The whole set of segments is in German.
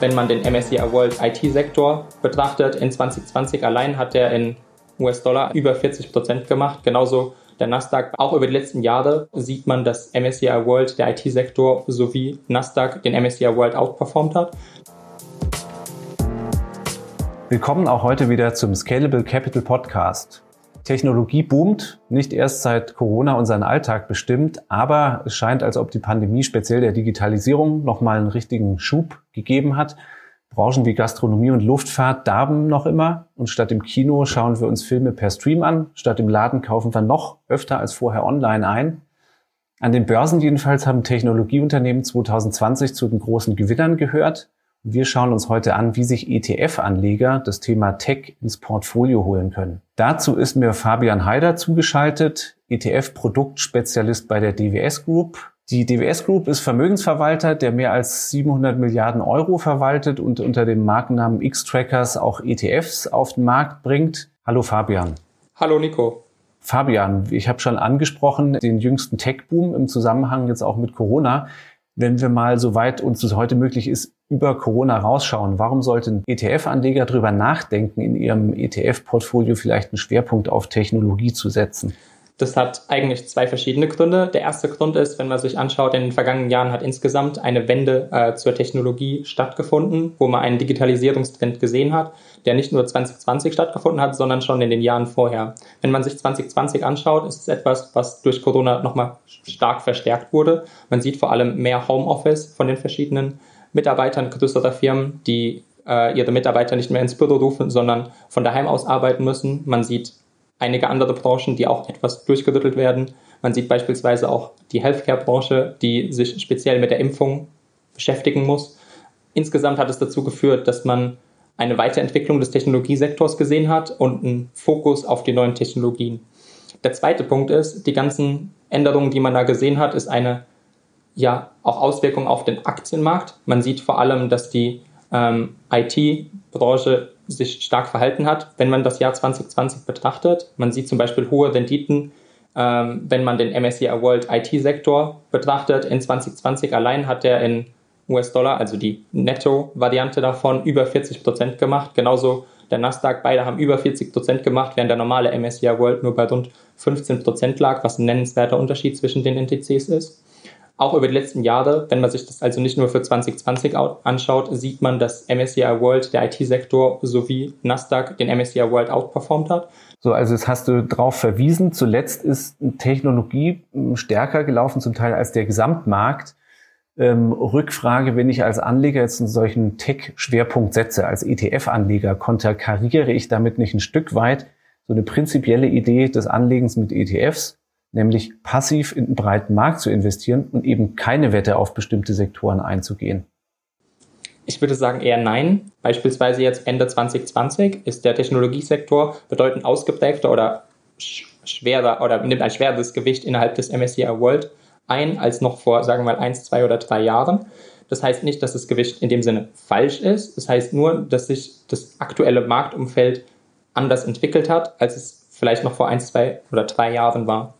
Wenn man den MSCI World IT-Sektor betrachtet, in 2020 allein hat der in US-Dollar über 40 Prozent gemacht. Genauso der Nasdaq. Auch über die letzten Jahre sieht man, dass MSCI World, der IT-Sektor sowie Nasdaq den MSCI World outperformed hat. Willkommen auch heute wieder zum Scalable Capital Podcast. Technologie boomt, nicht erst seit Corona unseren Alltag bestimmt, aber es scheint, als ob die Pandemie speziell der Digitalisierung nochmal einen richtigen Schub gegeben hat. Branchen wie Gastronomie und Luftfahrt darben noch immer und statt im Kino schauen wir uns Filme per Stream an, statt im Laden kaufen wir noch öfter als vorher online ein. An den Börsen jedenfalls haben Technologieunternehmen 2020 zu den großen Gewinnern gehört. Wir schauen uns heute an, wie sich ETF-Anleger das Thema Tech ins Portfolio holen können. Dazu ist mir Fabian Haider zugeschaltet, ETF-Produktspezialist bei der DWS Group. Die DWS Group ist Vermögensverwalter, der mehr als 700 Milliarden Euro verwaltet und unter dem Markennamen X-Trackers auch ETFs auf den Markt bringt. Hallo Fabian. Hallo Nico. Fabian, ich habe schon angesprochen, den jüngsten Tech-Boom im Zusammenhang jetzt auch mit Corona wenn wir mal, soweit uns das heute möglich ist, über Corona rausschauen, warum sollten ETF-Anleger darüber nachdenken, in ihrem ETF-Portfolio vielleicht einen Schwerpunkt auf Technologie zu setzen? Das hat eigentlich zwei verschiedene Gründe. Der erste Grund ist, wenn man sich anschaut, in den vergangenen Jahren hat insgesamt eine Wende äh, zur Technologie stattgefunden, wo man einen Digitalisierungstrend gesehen hat, der nicht nur 2020 stattgefunden hat, sondern schon in den Jahren vorher. Wenn man sich 2020 anschaut, ist es etwas, was durch Corona nochmal stark verstärkt wurde. Man sieht vor allem mehr Homeoffice von den verschiedenen Mitarbeitern größerer Firmen, die äh, ihre Mitarbeiter nicht mehr ins Büro rufen, sondern von daheim aus arbeiten müssen. Man sieht einige andere Branchen, die auch etwas durchgerüttelt werden. Man sieht beispielsweise auch die Healthcare-Branche, die sich speziell mit der Impfung beschäftigen muss. Insgesamt hat es dazu geführt, dass man eine Weiterentwicklung des Technologiesektors gesehen hat und einen Fokus auf die neuen Technologien. Der zweite Punkt ist, die ganzen Änderungen, die man da gesehen hat, ist eine ja auch Auswirkung auf den Aktienmarkt. Man sieht vor allem, dass die ähm, IT-Branche sich stark verhalten hat, wenn man das Jahr 2020 betrachtet. Man sieht zum Beispiel hohe Renditen, ähm, wenn man den MSCI World IT-Sektor betrachtet. In 2020 allein hat er in US-Dollar, also die Netto-Variante davon, über 40 Prozent gemacht. Genauso der Nasdaq, beide haben über 40 Prozent gemacht, während der normale MSCI World nur bei rund 15 Prozent lag, was ein nennenswerter Unterschied zwischen den Indizes ist. Auch über die letzten Jahre, wenn man sich das also nicht nur für 2020 anschaut, sieht man, dass MSCI World, der IT-Sektor sowie Nasdaq den MSCI World outperformed hat. So, also das hast du darauf verwiesen. Zuletzt ist Technologie stärker gelaufen, zum Teil als der Gesamtmarkt. Ähm, Rückfrage, wenn ich als Anleger jetzt einen solchen Tech-Schwerpunkt setze, als ETF-Anleger, konterkariere ich damit nicht ein Stück weit so eine prinzipielle Idee des Anlegens mit ETFs? Nämlich passiv in den breiten Markt zu investieren und eben keine Wette auf bestimmte Sektoren einzugehen? Ich würde sagen eher nein. Beispielsweise jetzt Ende 2020 ist der Technologiesektor bedeutend ausgeprägter oder schwerer oder nimmt ein schwereres Gewicht innerhalb des MSCI World ein als noch vor, sagen wir mal, eins, zwei oder drei Jahren. Das heißt nicht, dass das Gewicht in dem Sinne falsch ist. Das heißt nur, dass sich das aktuelle Marktumfeld anders entwickelt hat, als es vielleicht noch vor eins, zwei oder drei Jahren war.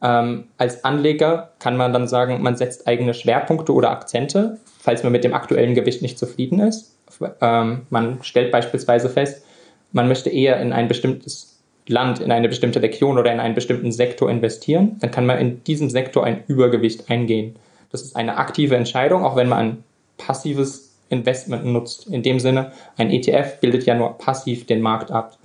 Ähm, als Anleger kann man dann sagen, man setzt eigene Schwerpunkte oder Akzente, falls man mit dem aktuellen Gewicht nicht zufrieden ist. Ähm, man stellt beispielsweise fest, man möchte eher in ein bestimmtes Land, in eine bestimmte Region oder in einen bestimmten Sektor investieren, dann kann man in diesem Sektor ein Übergewicht eingehen. Das ist eine aktive Entscheidung, auch wenn man ein passives Investment nutzt. In dem Sinne, ein ETF bildet ja nur passiv den Markt ab.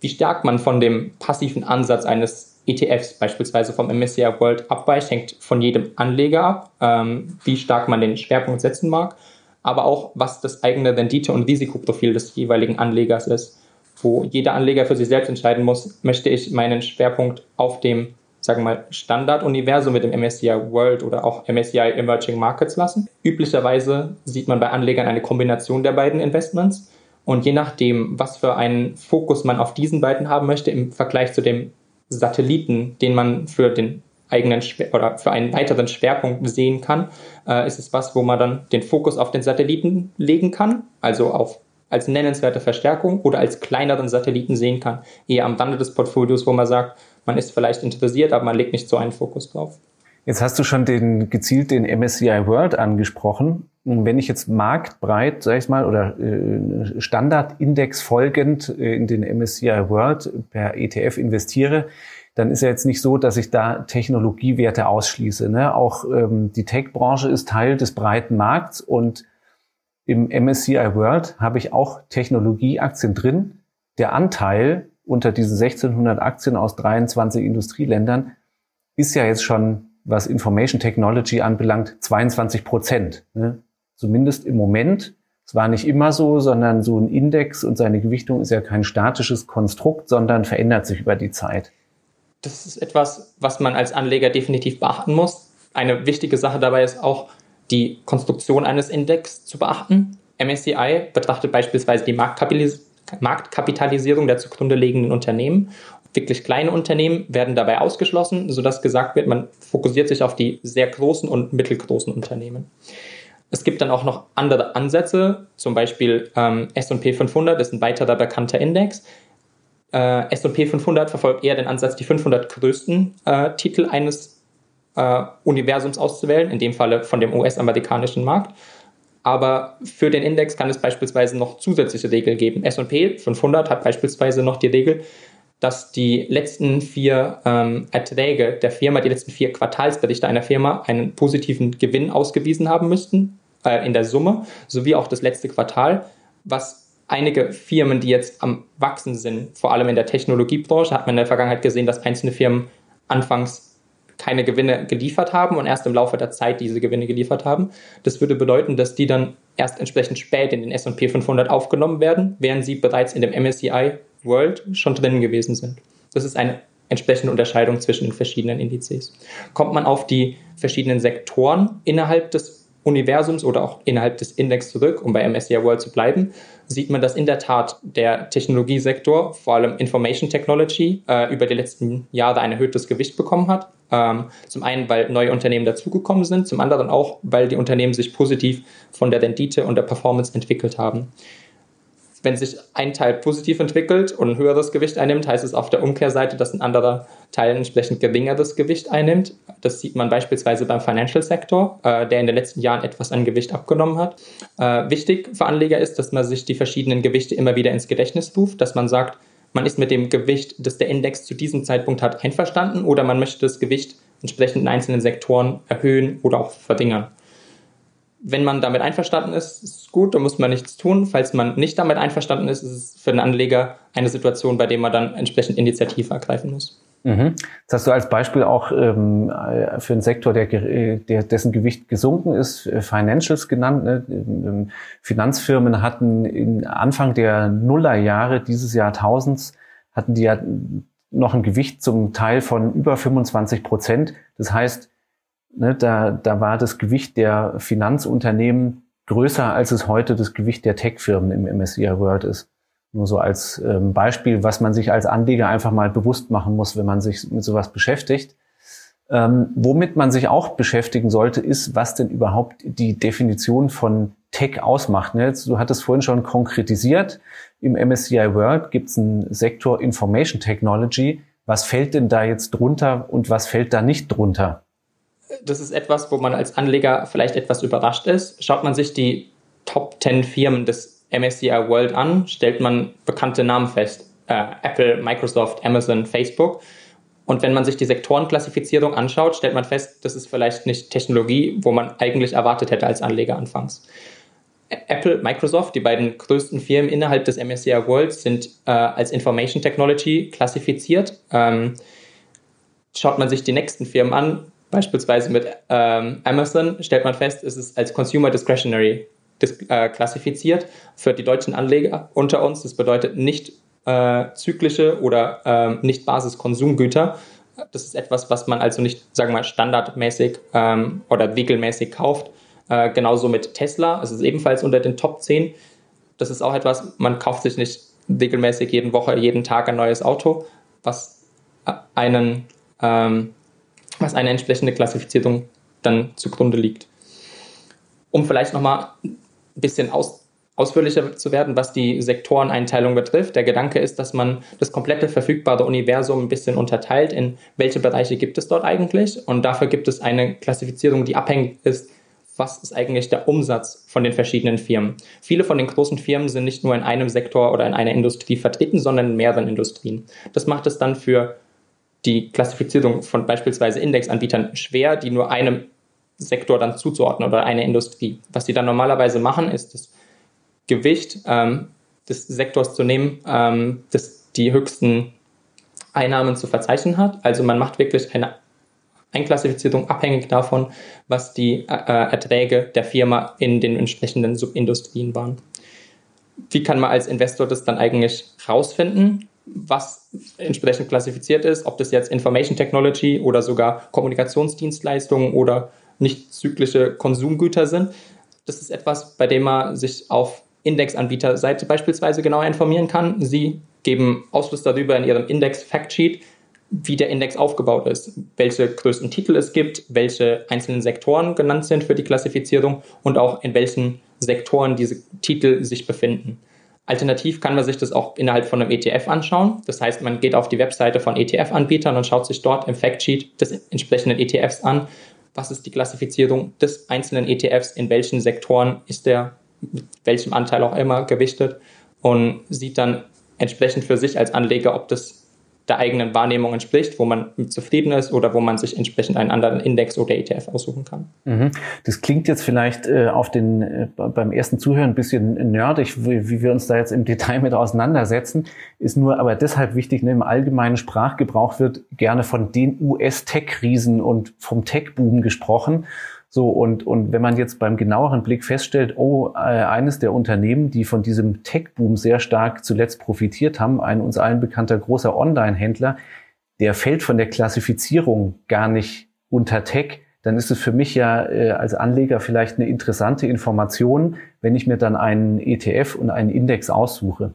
Wie stark man von dem passiven Ansatz eines ETFs beispielsweise vom MSCI World abweicht, hängt von jedem Anleger ab, ähm, wie stark man den Schwerpunkt setzen mag, aber auch was das eigene Rendite- und Risikoprofil des jeweiligen Anlegers ist, wo jeder Anleger für sich selbst entscheiden muss, möchte ich meinen Schwerpunkt auf dem sagen wir mal, Standarduniversum mit dem MSCI World oder auch MSCI Emerging Markets lassen. Üblicherweise sieht man bei Anlegern eine Kombination der beiden Investments. Und je nachdem, was für einen Fokus man auf diesen beiden haben möchte im Vergleich zu dem Satelliten, den man für den eigenen oder für einen weiteren Schwerpunkt sehen kann, äh, ist es was, wo man dann den Fokus auf den Satelliten legen kann, also auf als nennenswerte Verstärkung oder als kleineren Satelliten sehen kann, eher am Rande des Portfolios, wo man sagt, man ist vielleicht interessiert, aber man legt nicht so einen Fokus drauf. Jetzt hast du schon den, gezielt den MSCI World angesprochen. Wenn ich jetzt marktbreit, sag ich mal, oder äh, Standardindex folgend äh, in den MSCI World per ETF investiere, dann ist ja jetzt nicht so, dass ich da Technologiewerte ausschließe. Ne? Auch ähm, die Tech-Branche ist Teil des breiten Markts und im MSCI World habe ich auch Technologieaktien drin. Der Anteil unter diesen 1600 Aktien aus 23 Industrieländern ist ja jetzt schon, was Information Technology anbelangt, 22 Prozent. Ne? Zumindest im Moment. Es war nicht immer so, sondern so ein Index und seine Gewichtung ist ja kein statisches Konstrukt, sondern verändert sich über die Zeit. Das ist etwas, was man als Anleger definitiv beachten muss. Eine wichtige Sache dabei ist auch, die Konstruktion eines Index zu beachten. MSCI betrachtet beispielsweise die Marktkapitalisierung der zugrunde liegenden Unternehmen. Wirklich kleine Unternehmen werden dabei ausgeschlossen, sodass gesagt wird, man fokussiert sich auf die sehr großen und mittelgroßen Unternehmen. Es gibt dann auch noch andere Ansätze, zum Beispiel ähm, S&P 500 ist ein weiterer bekannter Index. Äh, S&P 500 verfolgt eher den Ansatz, die 500 größten äh, Titel eines äh, Universums auszuwählen, in dem Falle von dem US-amerikanischen Markt. Aber für den Index kann es beispielsweise noch zusätzliche Regeln geben. S&P 500 hat beispielsweise noch die Regel, dass die letzten vier ähm, Erträge der Firma, die letzten vier Quartalsberichte einer Firma einen positiven Gewinn ausgewiesen haben müssten äh, in der Summe, sowie auch das letzte Quartal, was einige Firmen, die jetzt am Wachsen sind, vor allem in der Technologiebranche, hat man in der Vergangenheit gesehen, dass einzelne Firmen anfangs keine Gewinne geliefert haben und erst im Laufe der Zeit diese Gewinne geliefert haben. Das würde bedeuten, dass die dann erst entsprechend spät in den S&P 500 aufgenommen werden, während sie bereits in dem MSCI World schon drin gewesen sind. Das ist eine entsprechende Unterscheidung zwischen den verschiedenen Indizes. Kommt man auf die verschiedenen Sektoren innerhalb des Universums oder auch innerhalb des Index zurück, um bei MSCI World zu bleiben, sieht man, dass in der Tat der Technologiesektor, vor allem Information Technology, äh, über die letzten Jahre ein erhöhtes Gewicht bekommen hat. Ähm, zum einen, weil neue Unternehmen dazugekommen sind, zum anderen auch, weil die Unternehmen sich positiv von der Rendite und der Performance entwickelt haben. Wenn sich ein Teil positiv entwickelt und ein höheres Gewicht einnimmt, heißt es auf der Umkehrseite, dass ein anderer Teil entsprechend geringeres Gewicht einnimmt. Das sieht man beispielsweise beim Financial Sektor, äh, der in den letzten Jahren etwas an Gewicht abgenommen hat. Äh, wichtig für Anleger ist, dass man sich die verschiedenen Gewichte immer wieder ins Gedächtnis ruft, dass man sagt, man ist mit dem Gewicht, das der Index zu diesem Zeitpunkt hat, einverstanden oder man möchte das Gewicht entsprechend in einzelnen Sektoren erhöhen oder auch verringern wenn man damit einverstanden ist, ist es gut, da muss man nichts tun. Falls man nicht damit einverstanden ist, ist es für den Anleger eine Situation, bei der man dann entsprechend Initiative ergreifen muss. Mhm. Das hast du als Beispiel auch ähm, für einen Sektor, der, der, dessen Gewicht gesunken ist, äh, Financials genannt. Ne? Ähm, Finanzfirmen hatten in Anfang der Nullerjahre dieses Jahrtausends hatten die ja noch ein Gewicht zum Teil von über 25 Prozent. Das heißt, ne, da, da war das Gewicht der Finanzunternehmen größer, als es heute das Gewicht der Tech-Firmen im MSCI World ist. Nur so als ähm, Beispiel, was man sich als Anleger einfach mal bewusst machen muss, wenn man sich mit sowas beschäftigt. Ähm, womit man sich auch beschäftigen sollte, ist, was denn überhaupt die Definition von Tech ausmacht. Ne? du hattest vorhin schon konkretisiert, im MSCI World gibt es einen Sektor Information Technology. Was fällt denn da jetzt drunter und was fällt da nicht drunter? Das ist etwas, wo man als Anleger vielleicht etwas überrascht ist. Schaut man sich die Top 10 Firmen des MSCI World an, stellt man bekannte Namen fest. Äh, Apple, Microsoft, Amazon, Facebook. Und wenn man sich die Sektorenklassifizierung anschaut, stellt man fest, das ist vielleicht nicht Technologie, wo man eigentlich erwartet hätte als Anleger anfangs. Apple, Microsoft, die beiden größten Firmen innerhalb des MSCI World, sind äh, als Information Technology klassifiziert. Ähm, schaut man sich die nächsten Firmen an, Beispielsweise mit ähm, Amazon stellt man fest, ist es als Consumer Discretionary dis äh, klassifiziert für die deutschen Anleger unter uns. Das bedeutet nicht äh, zyklische oder äh, nicht Basiskonsumgüter. Das ist etwas, was man also nicht, sagen wir mal, standardmäßig ähm, oder regelmäßig kauft. Äh, genauso mit Tesla, es ist ebenfalls unter den Top 10. Das ist auch etwas, man kauft sich nicht regelmäßig jeden Woche, jeden Tag ein neues Auto, was äh, einen ähm, was eine entsprechende Klassifizierung dann zugrunde liegt. Um vielleicht nochmal ein bisschen aus, ausführlicher zu werden, was die Sektoreneinteilung betrifft. Der Gedanke ist, dass man das komplette verfügbare Universum ein bisschen unterteilt, in welche Bereiche gibt es dort eigentlich. Und dafür gibt es eine Klassifizierung, die abhängig ist, was ist eigentlich der Umsatz von den verschiedenen Firmen. Viele von den großen Firmen sind nicht nur in einem Sektor oder in einer Industrie vertreten, sondern in mehreren Industrien. Das macht es dann für die Klassifizierung von beispielsweise Indexanbietern schwer, die nur einem Sektor dann zuzuordnen oder einer Industrie. Was sie dann normalerweise machen, ist das Gewicht ähm, des Sektors zu nehmen, ähm, das die höchsten Einnahmen zu verzeichnen hat. Also man macht wirklich eine Einklassifizierung abhängig davon, was die äh, Erträge der Firma in den entsprechenden Subindustrien waren. Wie kann man als Investor das dann eigentlich rausfinden, was entsprechend klassifiziert ist, ob das jetzt Information Technology oder sogar Kommunikationsdienstleistungen oder nicht zyklische Konsumgüter sind? Das ist etwas, bei dem man sich auf Indexanbieterseite beispielsweise genauer informieren kann. Sie geben Ausschluss darüber in ihrem Index-Factsheet, wie der Index aufgebaut ist, welche größten Titel es gibt, welche einzelnen Sektoren genannt sind für die Klassifizierung und auch in welchen Sektoren diese Titel sich befinden. Alternativ kann man sich das auch innerhalb von einem ETF anschauen. Das heißt, man geht auf die Webseite von ETF-Anbietern und schaut sich dort im Factsheet des entsprechenden ETFs an, was ist die Klassifizierung des einzelnen ETFs, in welchen Sektoren ist der mit welchem Anteil auch immer gewichtet? Und sieht dann entsprechend für sich als Anleger, ob das der eigenen Wahrnehmung entspricht, wo man zufrieden ist oder wo man sich entsprechend einen anderen Index oder ETF aussuchen kann. Mhm. Das klingt jetzt vielleicht äh, auf den, äh, beim ersten Zuhören ein bisschen nerdig, wie, wie, wir uns da jetzt im Detail mit auseinandersetzen, ist nur aber deshalb wichtig, ne, im allgemeinen Sprachgebrauch wird gerne von den US-Tech-Riesen und vom Tech-Boom gesprochen. So, und, und wenn man jetzt beim genaueren Blick feststellt, oh, äh, eines der Unternehmen, die von diesem Tech-Boom sehr stark zuletzt profitiert haben, ein uns allen bekannter großer Online-Händler, der fällt von der Klassifizierung gar nicht unter Tech, dann ist es für mich ja äh, als Anleger vielleicht eine interessante Information, wenn ich mir dann einen ETF und einen Index aussuche.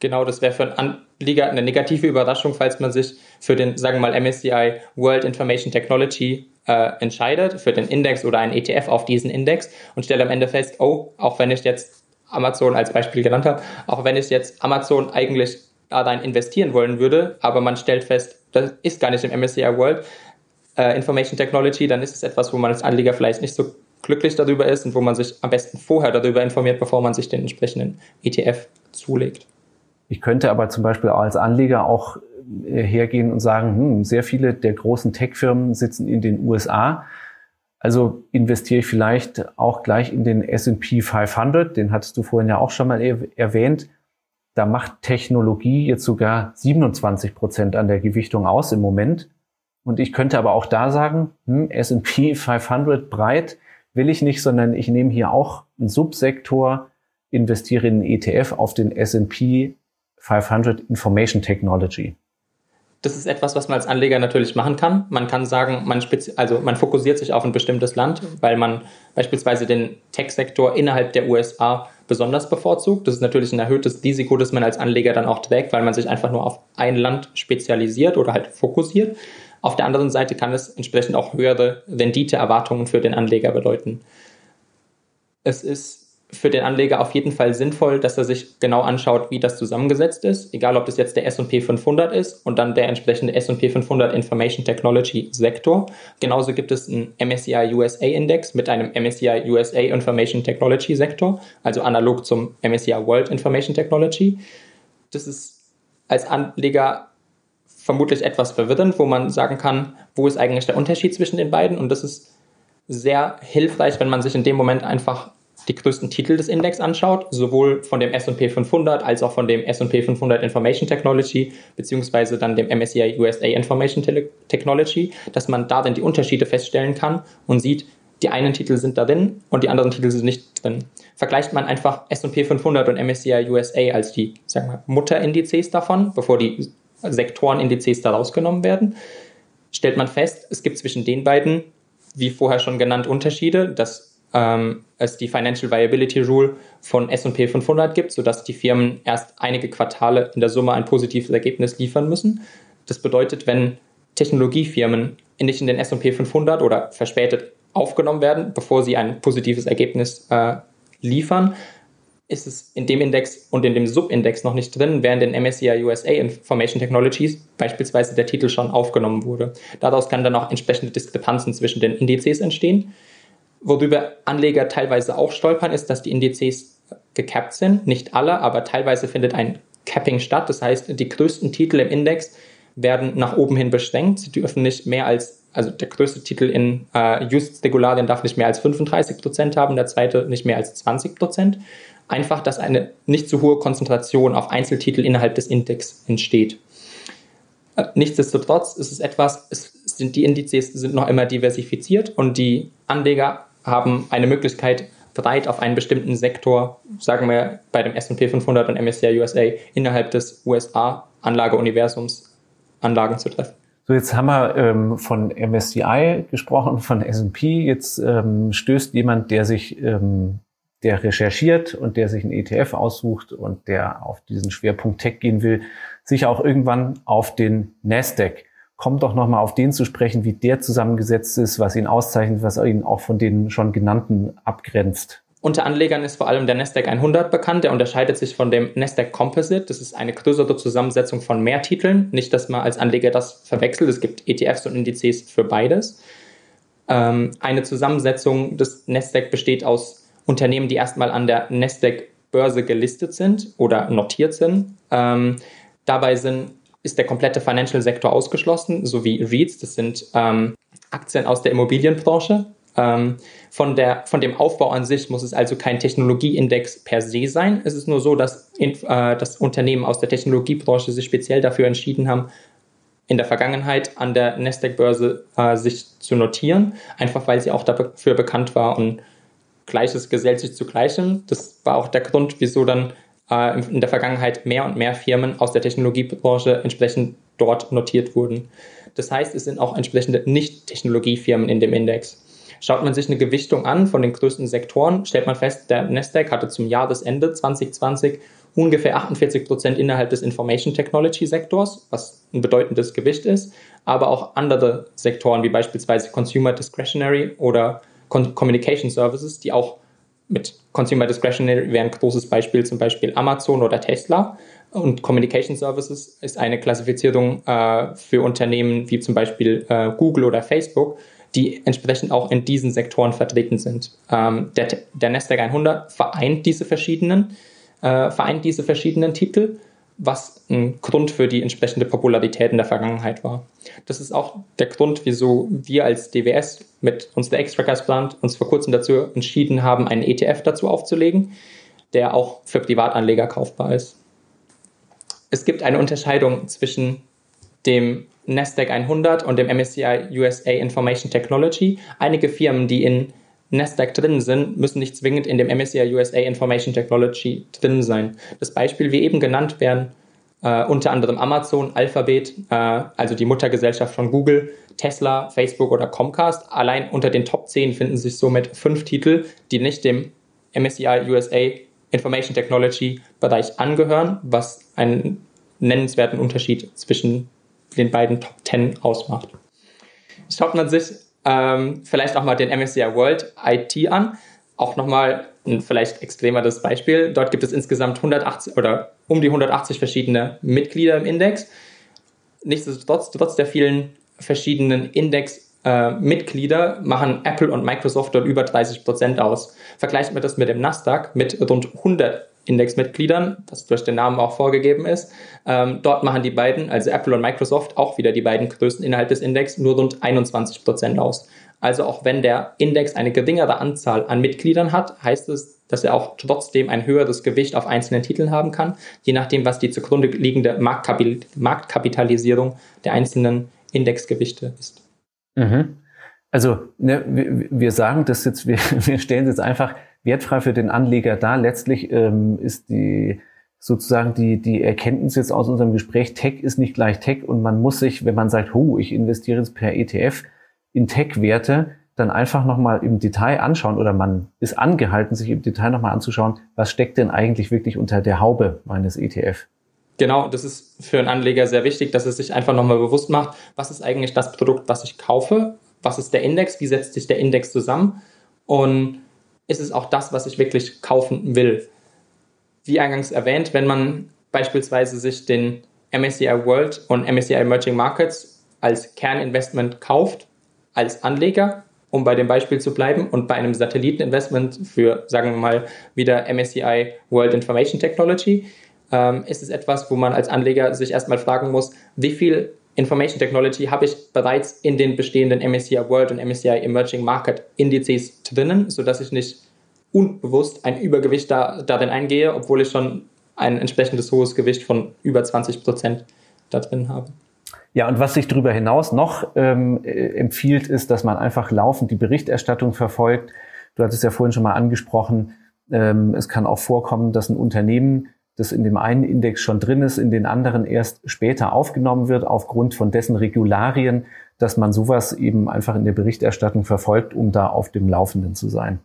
Genau, das wäre für einen Anleger eine negative Überraschung, falls man sich für den, sagen wir mal, MSCI World Information Technology äh, entscheidet für den Index oder einen ETF auf diesen Index und stellt am Ende fest, oh, auch wenn ich jetzt Amazon als Beispiel genannt habe, auch wenn ich jetzt Amazon eigentlich da rein investieren wollen würde, aber man stellt fest, das ist gar nicht im MSCI World äh, Information Technology, dann ist es etwas, wo man als Anleger vielleicht nicht so glücklich darüber ist und wo man sich am besten vorher darüber informiert, bevor man sich den entsprechenden ETF zulegt. Ich könnte aber zum Beispiel als Anleger auch hergehen und sagen, hm, sehr viele der großen Tech-Firmen sitzen in den USA. Also investiere ich vielleicht auch gleich in den S&P 500, den hattest du vorhin ja auch schon mal erwähnt. Da macht Technologie jetzt sogar 27 Prozent an der Gewichtung aus im Moment. Und ich könnte aber auch da sagen, hm, S&P 500 breit will ich nicht, sondern ich nehme hier auch einen Subsektor, investiere in einen ETF auf den S&P 500 Information Technology das ist etwas, was man als Anleger natürlich machen kann. Man kann sagen, man, also man fokussiert sich auf ein bestimmtes Land, weil man beispielsweise den Tech-Sektor innerhalb der USA besonders bevorzugt. Das ist natürlich ein erhöhtes Risiko, das man als Anleger dann auch trägt, weil man sich einfach nur auf ein Land spezialisiert oder halt fokussiert. Auf der anderen Seite kann es entsprechend auch höhere Renditeerwartungen für den Anleger bedeuten. Es ist für den Anleger auf jeden Fall sinnvoll, dass er sich genau anschaut, wie das zusammengesetzt ist, egal ob das jetzt der S&P 500 ist und dann der entsprechende S&P 500 Information Technology Sektor. Genauso gibt es einen MSCI USA Index mit einem MSCI USA Information Technology Sektor, also analog zum MSCI World Information Technology. Das ist als Anleger vermutlich etwas verwirrend, wo man sagen kann, wo ist eigentlich der Unterschied zwischen den beiden und das ist sehr hilfreich, wenn man sich in dem Moment einfach die größten Titel des Index anschaut, sowohl von dem S&P 500 als auch von dem S&P 500 Information Technology beziehungsweise dann dem MSCI USA Information Technology, dass man da dann die Unterschiede feststellen kann und sieht, die einen Titel sind da drin und die anderen Titel sind nicht drin. Vergleicht man einfach S&P 500 und MSCI USA als die, Mutterindizes davon, bevor die Sektorenindizes da rausgenommen werden, stellt man fest, es gibt zwischen den beiden, wie vorher schon genannt, Unterschiede, dass ähm, es die Financial Viability Rule von S&P 500 gibt, sodass die Firmen erst einige Quartale in der Summe ein positives Ergebnis liefern müssen. Das bedeutet, wenn Technologiefirmen nicht in den S&P 500 oder verspätet aufgenommen werden, bevor sie ein positives Ergebnis äh, liefern, ist es in dem Index und in dem Subindex noch nicht drin, während in MSCI USA Information Technologies beispielsweise der Titel schon aufgenommen wurde. Daraus kann dann auch entsprechende Diskrepanzen zwischen den Indizes entstehen. Worüber Anleger teilweise auch stolpern, ist, dass die Indizes gecapped sind. Nicht alle, aber teilweise findet ein Capping statt. Das heißt, die größten Titel im Index werden nach oben hin beschränkt. Sie dürfen nicht mehr als, also der größte Titel in äh, Just Regularien darf nicht mehr als 35 Prozent haben, der zweite nicht mehr als 20 Prozent. Einfach, dass eine nicht zu hohe Konzentration auf Einzeltitel innerhalb des Index entsteht. Äh, nichtsdestotrotz ist es etwas, es sind die Indizes sind noch immer diversifiziert und die Anleger haben eine Möglichkeit, breit auf einen bestimmten Sektor, sagen wir bei dem S&P 500 und MSCI USA, innerhalb des USA-Anlageuniversums Anlagen zu treffen. So, jetzt haben wir ähm, von MSCI gesprochen, von S&P. Jetzt ähm, stößt jemand, der sich, ähm, der recherchiert und der sich einen ETF aussucht und der auf diesen Schwerpunkt Tech gehen will, sicher auch irgendwann auf den Nasdaq. Kommt doch nochmal auf den zu sprechen, wie der zusammengesetzt ist, was ihn auszeichnet, was ihn auch von den schon genannten abgrenzt. Unter Anlegern ist vor allem der Nasdaq 100 bekannt. Der unterscheidet sich von dem Nasdaq Composite. Das ist eine größere Zusammensetzung von mehr Titeln. Nicht, dass man als Anleger das verwechselt. Es gibt ETFs und Indizes für beides. Ähm, eine Zusammensetzung des Nasdaq besteht aus Unternehmen, die erstmal an der Nasdaq-Börse gelistet sind oder notiert sind. Ähm, dabei sind ist der komplette Financial-Sektor ausgeschlossen, sowie REITs, das sind ähm, Aktien aus der Immobilienbranche. Ähm, von, der, von dem Aufbau an sich muss es also kein Technologieindex per se sein. Es ist nur so, dass in, äh, das Unternehmen aus der Technologiebranche sich speziell dafür entschieden haben, in der Vergangenheit an der Nasdaq-Börse äh, sich zu notieren, einfach weil sie auch dafür bekannt war und Gleiches gesellt sich zu Gleichem. Das war auch der Grund, wieso dann äh, in der Vergangenheit mehr und mehr Firmen aus der Technologiebranche entsprechend dort notiert wurden. Das heißt, es sind auch entsprechende Nicht-Technologiefirmen in dem Index. Schaut man sich eine Gewichtung an von den größten Sektoren, stellt man fest, der Nasdaq hatte zum Jahresende 2020 ungefähr 48 Prozent innerhalb des Information Technology Sektors, was ein bedeutendes Gewicht ist, aber auch andere Sektoren wie beispielsweise Consumer Discretionary oder Communication Services, die auch mit Consumer Discretionary wäre ein großes Beispiel zum Beispiel Amazon oder Tesla. Und Communication Services ist eine Klassifizierung äh, für Unternehmen wie zum Beispiel äh, Google oder Facebook, die entsprechend auch in diesen Sektoren vertreten sind. Ähm, der, der Nasdaq 100 vereint diese verschiedenen, äh, vereint diese verschiedenen Titel was ein Grund für die entsprechende Popularität in der Vergangenheit war. Das ist auch der Grund, wieso wir als DWS mit unserer Extragas-Plant uns vor kurzem dazu entschieden haben, einen ETF dazu aufzulegen, der auch für Privatanleger kaufbar ist. Es gibt eine Unterscheidung zwischen dem Nasdaq 100 und dem MSCI USA Information Technology. Einige Firmen, die in Nasdaq drin sind, müssen nicht zwingend in dem MSCI USA Information Technology drin sein. Das Beispiel, wie eben genannt werden, äh, unter anderem Amazon, Alphabet, äh, also die Muttergesellschaft von Google, Tesla, Facebook oder Comcast. Allein unter den Top 10 finden sich somit fünf Titel, die nicht dem MSCI USA Information Technology Bereich angehören, was einen nennenswerten Unterschied zwischen den beiden Top 10 ausmacht. Schaut man sich ähm, vielleicht auch mal den MSCI World IT an. Auch nochmal ein vielleicht extremeres Beispiel. Dort gibt es insgesamt 180 oder um die 180 verschiedene Mitglieder im Index. Nichtsdestotrotz, trotz der vielen verschiedenen Index-Mitglieder, äh, machen Apple und Microsoft dort über 30 Prozent aus. Vergleicht man das mit dem Nasdaq mit rund 100 Indexmitgliedern, was durch den Namen auch vorgegeben ist. Ähm, dort machen die beiden, also Apple und Microsoft, auch wieder die beiden größten innerhalb des Index, nur rund 21 Prozent aus. Also auch wenn der Index eine geringere Anzahl an Mitgliedern hat, heißt es, dass er auch trotzdem ein höheres Gewicht auf einzelnen Titeln haben kann, je nachdem, was die zugrunde liegende Marktkapitalisierung der einzelnen Indexgewichte ist. Mhm. Also ne, wir, wir sagen das jetzt, wir, wir stellen es jetzt einfach wertfrei für den Anleger da. Letztlich ähm, ist die sozusagen die, die Erkenntnis jetzt aus unserem Gespräch, Tech ist nicht gleich Tech. Und man muss sich, wenn man sagt, hu, ich investiere jetzt per ETF in Tech-Werte, dann einfach nochmal im Detail anschauen. Oder man ist angehalten, sich im Detail nochmal anzuschauen, was steckt denn eigentlich wirklich unter der Haube meines ETF. Genau, das ist für einen Anleger sehr wichtig, dass er sich einfach nochmal bewusst macht, was ist eigentlich das Produkt, was ich kaufe, was ist der Index, wie setzt sich der Index zusammen? Und ist es auch das, was ich wirklich kaufen will. wie eingangs erwähnt, wenn man beispielsweise sich den MSCI World und MSCI Emerging Markets als Kerninvestment kauft, als Anleger, um bei dem Beispiel zu bleiben, und bei einem Satelliteninvestment für, sagen wir mal, wieder MSCI World Information Technology, ähm, ist es etwas, wo man als Anleger sich erstmal fragen muss, wie viel Information Technology habe ich bereits in den bestehenden MSCI World und MSCI Emerging Market Indizes drinnen, sodass ich nicht unbewusst ein Übergewicht da, darin eingehe, obwohl ich schon ein entsprechendes hohes Gewicht von über 20 Prozent da drin habe. Ja, und was sich darüber hinaus noch ähm, äh, empfiehlt, ist, dass man einfach laufend die Berichterstattung verfolgt. Du hattest ja vorhin schon mal angesprochen, ähm, es kann auch vorkommen, dass ein Unternehmen, das in dem einen Index schon drin ist, in den anderen erst später aufgenommen wird, aufgrund von dessen Regularien, dass man sowas eben einfach in der Berichterstattung verfolgt, um da auf dem Laufenden zu sein.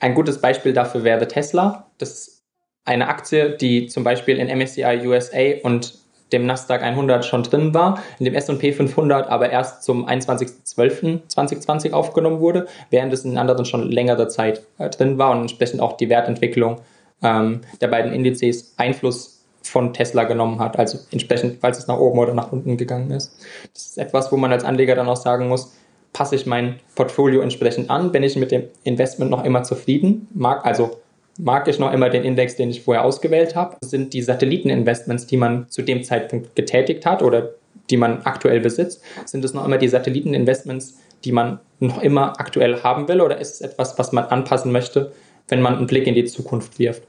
Ein gutes Beispiel dafür wäre Tesla. Das ist eine Aktie, die zum Beispiel in MSCI USA und dem Nasdaq 100 schon drin war, in dem S&P 500 aber erst zum 21.12.2020 aufgenommen wurde, während es in anderen schon längere Zeit äh, drin war und entsprechend auch die Wertentwicklung ähm, der beiden Indizes Einfluss von Tesla genommen hat, also entsprechend, falls es nach oben oder nach unten gegangen ist. Das ist etwas, wo man als Anleger dann auch sagen muss, passe ich mein Portfolio entsprechend an, bin ich mit dem Investment noch immer zufrieden, mag also mag ich noch immer den Index, den ich vorher ausgewählt habe. Sind die Satelliteninvestments, die man zu dem Zeitpunkt getätigt hat oder die man aktuell besitzt. Sind es noch immer die Satelliteninvestments, die man noch immer aktuell haben will oder ist es etwas, was man anpassen möchte, wenn man einen Blick in die Zukunft wirft?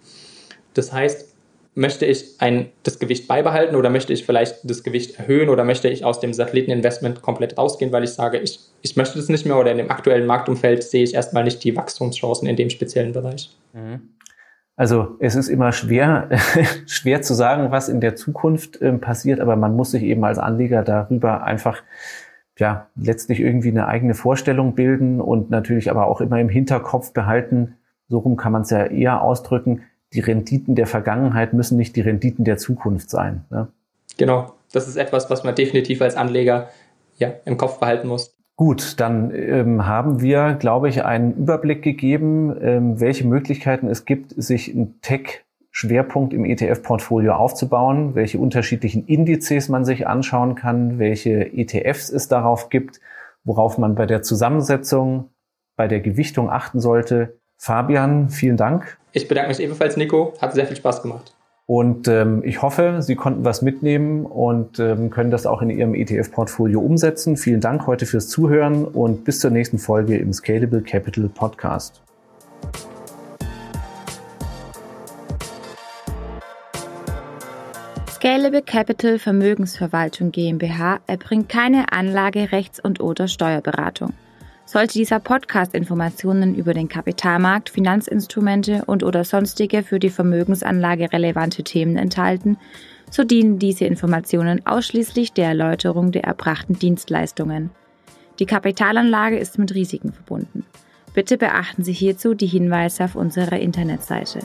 Das heißt, möchte ich ein, das Gewicht beibehalten oder möchte ich vielleicht das Gewicht erhöhen oder möchte ich aus dem Satelliteninvestment komplett rausgehen, weil ich sage, ich, ich möchte das nicht mehr oder in dem aktuellen Marktumfeld sehe ich erstmal nicht die Wachstumschancen in dem speziellen Bereich. Mhm. Also es ist immer schwer, schwer zu sagen, was in der Zukunft äh, passiert, aber man muss sich eben als Anleger darüber einfach ja letztlich irgendwie eine eigene Vorstellung bilden und natürlich aber auch immer im Hinterkopf behalten. So rum kann man es ja eher ausdrücken die Renditen der Vergangenheit müssen nicht die Renditen der Zukunft sein. Ne? Genau, das ist etwas, was man definitiv als Anleger ja, im Kopf behalten muss. Gut, dann ähm, haben wir, glaube ich, einen Überblick gegeben, ähm, welche Möglichkeiten es gibt, sich ein Tech-Schwerpunkt im ETF-Portfolio aufzubauen, welche unterschiedlichen Indizes man sich anschauen kann, welche ETFs es darauf gibt, worauf man bei der Zusammensetzung, bei der Gewichtung achten sollte. Fabian, vielen Dank. Ich bedanke mich ebenfalls, Nico. Hat sehr viel Spaß gemacht. Und ähm, ich hoffe, Sie konnten was mitnehmen und ähm, können das auch in Ihrem ETF-Portfolio umsetzen. Vielen Dank heute fürs Zuhören und bis zur nächsten Folge im Scalable Capital Podcast. Scalable Capital Vermögensverwaltung GmbH erbringt keine Anlage, Rechts- und oder Steuerberatung. Sollte dieser Podcast Informationen über den Kapitalmarkt, Finanzinstrumente und oder sonstige für die Vermögensanlage relevante Themen enthalten, so dienen diese Informationen ausschließlich der Erläuterung der erbrachten Dienstleistungen. Die Kapitalanlage ist mit Risiken verbunden. Bitte beachten Sie hierzu die Hinweise auf unserer Internetseite.